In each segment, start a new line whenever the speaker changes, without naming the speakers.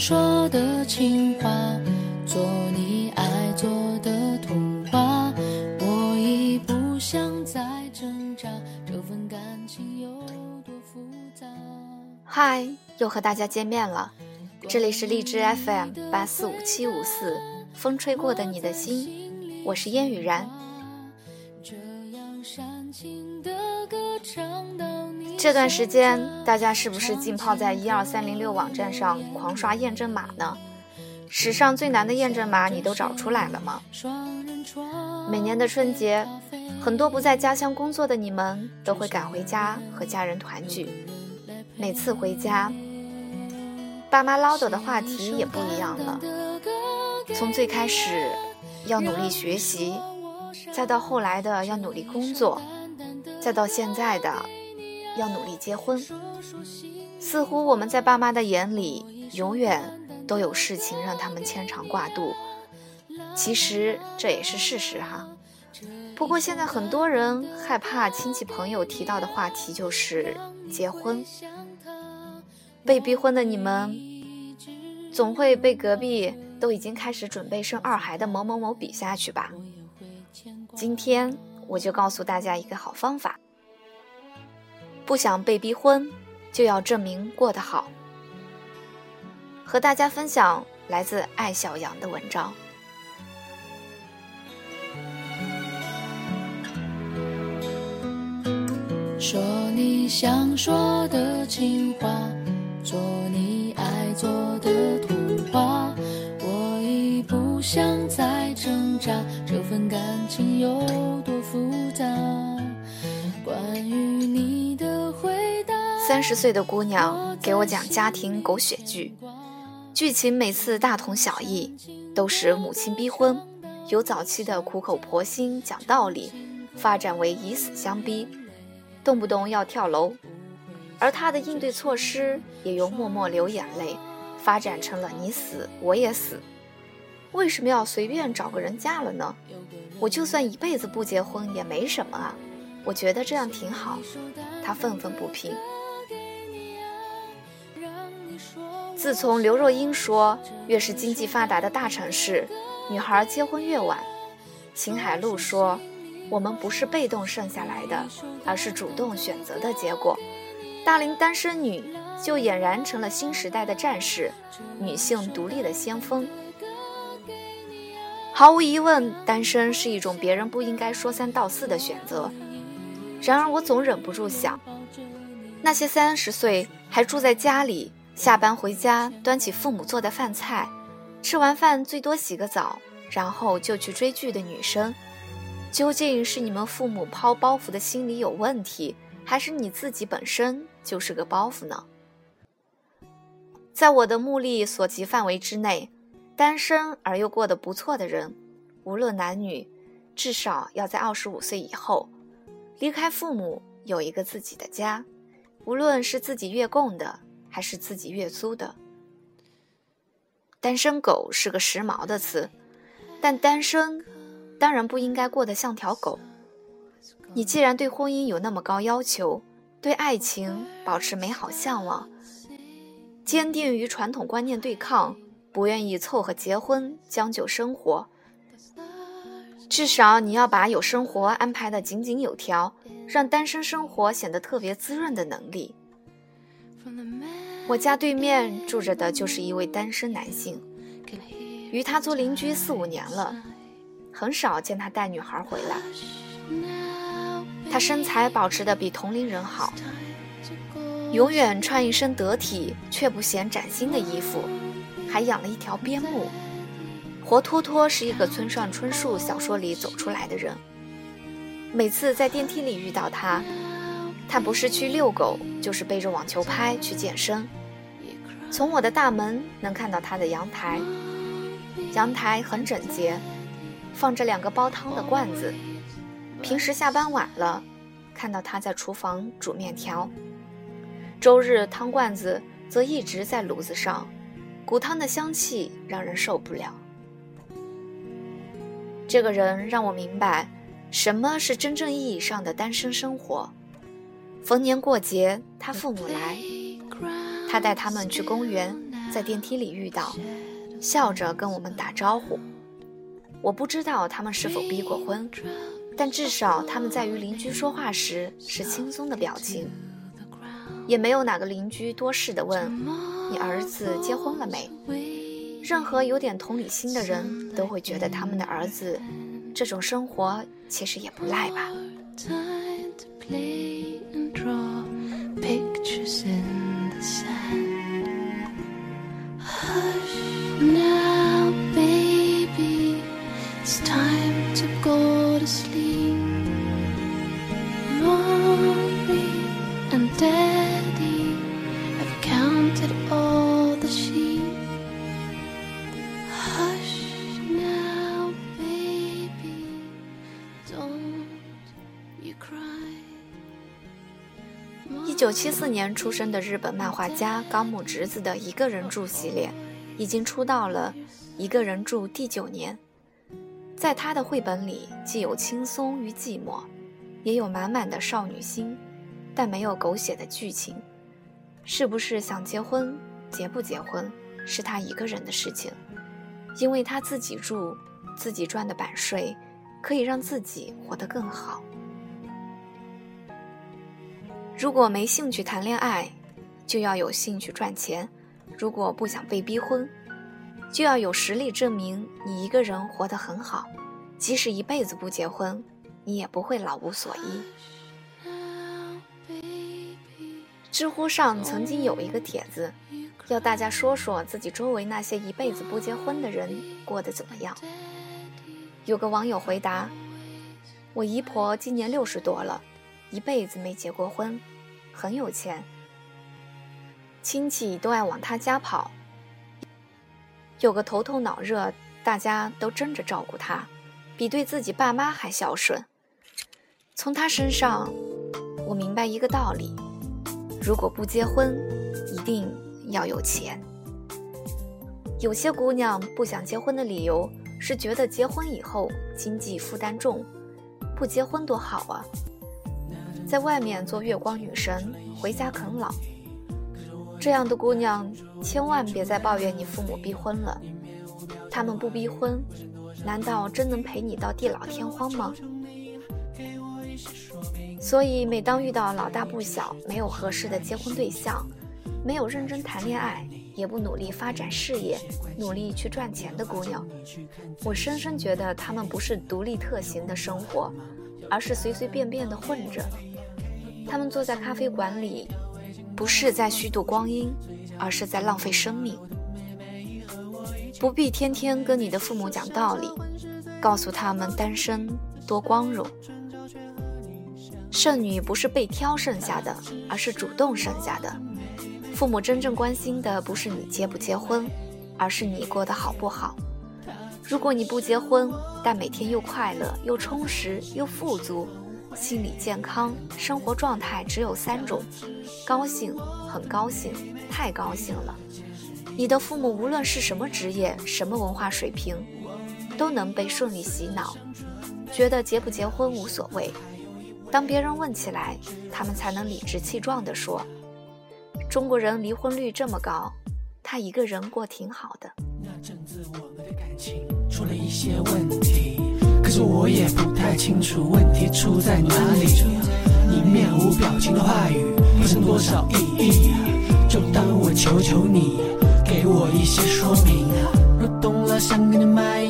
想说的情话，做你爱做的童话。我已不想再挣扎，这份感情有多复杂。
嗨，又和大家见面了，这里是荔枝 FM 八四五七五四，风吹过的你的心，我是烟雨然。
这样煽情的歌唱
这段时间，大家是不是浸泡在一二三零六网站上狂刷验证码呢？史上最难的验证码你都找出来了吗？每年的春节，很多不在家乡工作的你们都会赶回家和家人团聚。每次回家，爸妈唠叨的话题也不一样了。从最开始要努力学习，再到后来的要努力工作，再到现在的要努力结婚。似乎我们在爸妈的眼里，永远都有事情让他们牵肠挂肚。其实这也是事实哈。不过现在很多人害怕亲戚朋友提到的话题就是结婚。被逼婚的你们，总会被隔壁都已经开始准备生二孩的某某某比下去吧？今天我就告诉大家一个好方法：不想被逼婚，就要证明过得好。和大家分享来自艾小羊的文章。
说你想说的情话，做你爱做的童话。我已不想再挣扎，这份感情有多复杂。关于你，
三十岁的姑娘给我讲家庭狗血剧，剧情每次大同小异，都是母亲逼婚，由早期的苦口婆心讲道理，发展为以死相逼，动不动要跳楼，而她的应对措施也由默默流眼泪，发展成了你死我也死。为什么要随便找个人嫁了呢？我就算一辈子不结婚也没什么啊，我觉得这样挺好。她愤愤不平。自从刘若英说越是经济发达的大城市，女孩结婚越晚，秦海璐说我们不是被动剩下来的，而是主动选择的结果，大龄单身女就俨然成了新时代的战士，女性独立的先锋。毫无疑问，单身是一种别人不应该说三道四的选择。然而，我总忍不住想，那些三十岁还住在家里，下班回家端起父母做的饭菜，吃完饭最多洗个澡，然后就去追剧的女生，究竟是你们父母抛包袱的心理有问题，还是你自己本身就是个包袱呢？在我的目力所及范围之内。单身而又过得不错的人，无论男女，至少要在二十五岁以后，离开父母，有一个自己的家，无论是自己月供的，还是自己月租的。单身狗是个时髦的词，但单身当然不应该过得像条狗。你既然对婚姻有那么高要求，对爱情保持美好向往，坚定与传统观念对抗。不愿意凑合结婚，将就生活。至少你要把有生活安排的井井有条，让单身生活显得特别滋润的能力。我家对面住着的就是一位单身男性，与他做邻居四五年了，很少见他带女孩回来。他身材保持的比同龄人好，永远穿一身得体却不显崭新的衣服。还养了一条边牧，活脱脱是一个村上春树小说里走出来的人。每次在电梯里遇到他，他不是去遛狗，就是背着网球拍去健身。从我的大门能看到他的阳台，阳台很整洁，放着两个煲汤的罐子。平时下班晚了，看到他在厨房煮面条。周日汤罐子则一直在炉子上。骨汤的香气让人受不了。这个人让我明白，什么是真正意义上的单身生活。逢年过节，他父母来，他带他们去公园，在电梯里遇到，笑着跟我们打招呼。我不知道他们是否逼过婚，但至少他们在与邻居说话时是轻松的表情，也没有哪个邻居多事的问：“你儿子结婚了没？”任何有点同理心的人都会觉得他们的儿子这种生活其实也不赖吧。
Daddy, I've counted all the sheep. Hush now, baby,
don't you
cry.
一九七四年出生的日本漫画家高木直子的一个人住系列，已经出道了一个人住第九年。在他的绘本里，既有轻松与寂寞，也有满满的少女心，但没有狗血的剧情。是不是想结婚，结不结婚，是他一个人的事情，因为他自己住，自己赚的版税，可以让自己活得更好。如果没兴趣谈恋爱，就要有兴趣赚钱；如果不想被逼婚，就要有实力证明你一个人活得很好。即使一辈子不结婚，你也不会老无所依。知乎上曾经有一个帖子，要大家说说自己周围那些一辈子不结婚的人过得怎么样。有个网友回答：“我姨婆今年六十多了。”一辈子没结过婚，很有钱，亲戚都爱往她家跑。有个头痛脑热，大家都争着照顾他，比对自己爸妈还孝顺。从他身上，我明白一个道理：如果不结婚，一定要有钱。有些姑娘不想结婚的理由是觉得结婚以后经济负担重，不结婚多好啊。在外面做月光女神，回家啃老，这样的姑娘千万别再抱怨你父母逼婚了。他们不逼婚，难道真能陪你到地老天荒吗？所以，每当遇到老大不小、没有合适的结婚对象、没有认真谈恋爱、也不努力发展事业、努力去赚钱的姑娘，我深深觉得她们不是独立特行的生活，而是随随便便的混着。她们坐在咖啡馆里，不是在虚度光阴，而是在浪费生命。不必天天跟你的父母讲道理，告诉他们单身多光荣。剩女不是被挑剩下的，而是主动剩下的。父母真正关心的不是你结不结婚，而是你过得好不好。如果你不结婚，但每天又快乐又充实又富足。心理健康，生活状态只有三种：高兴、很高兴、太高兴了。你的父母无论是什么职业、什么文化水平，都能被顺利洗脑，觉得结不结婚无所谓。当别人问起来，他们才能理直气壮地说：“中国人离婚率这么高，他一个人过挺好的。”那阵子我们的感情出了一些问题。可是我也不太清楚问题出在哪里。你面无表情的话语，不剩多少意义？就当我求求你，给我一些说明。若懂了，想给你买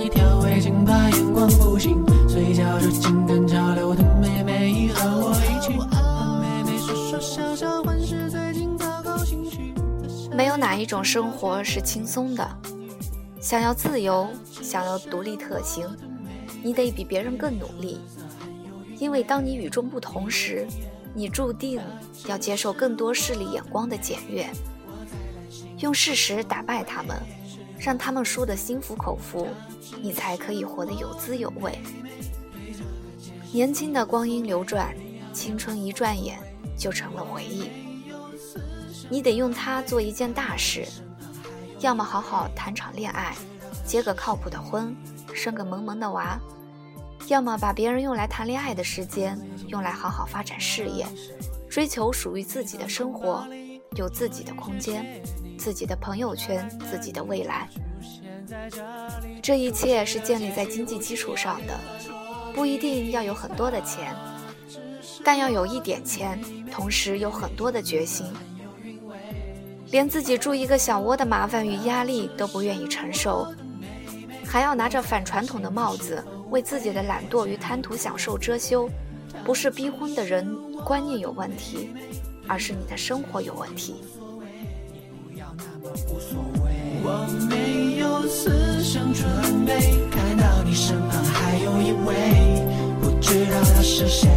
种生活是轻松的。想要自由，想要独立特行。你得比别人更努力，因为当你与众不同时，你注定要接受更多势力眼光的检阅。用事实打败他们，让他们输得心服口服，你才可以活得有滋有味。年轻的光阴流转，青春一转眼就成了回忆。你得用它做一件大事，要么好好谈场恋爱，结个靠谱的婚。生个萌萌的娃，要么把别人用来谈恋爱的时间用来好好发展事业，追求属于自己的生活，有自己的空间、自己的朋友圈、自己的未来。这一切是建立在经济基础上的，不一定要有很多的钱，但要有一点钱，同时有很多的决心。连自己住一个小窝的麻烦与压力都不愿意承受，还要拿着反传统的帽子为自己的懒惰与贪图享受遮羞，不是逼婚的人观念有问题，而是你的生活有问题。我没有思想准备，看到你身旁还有一位，不知道他是谁，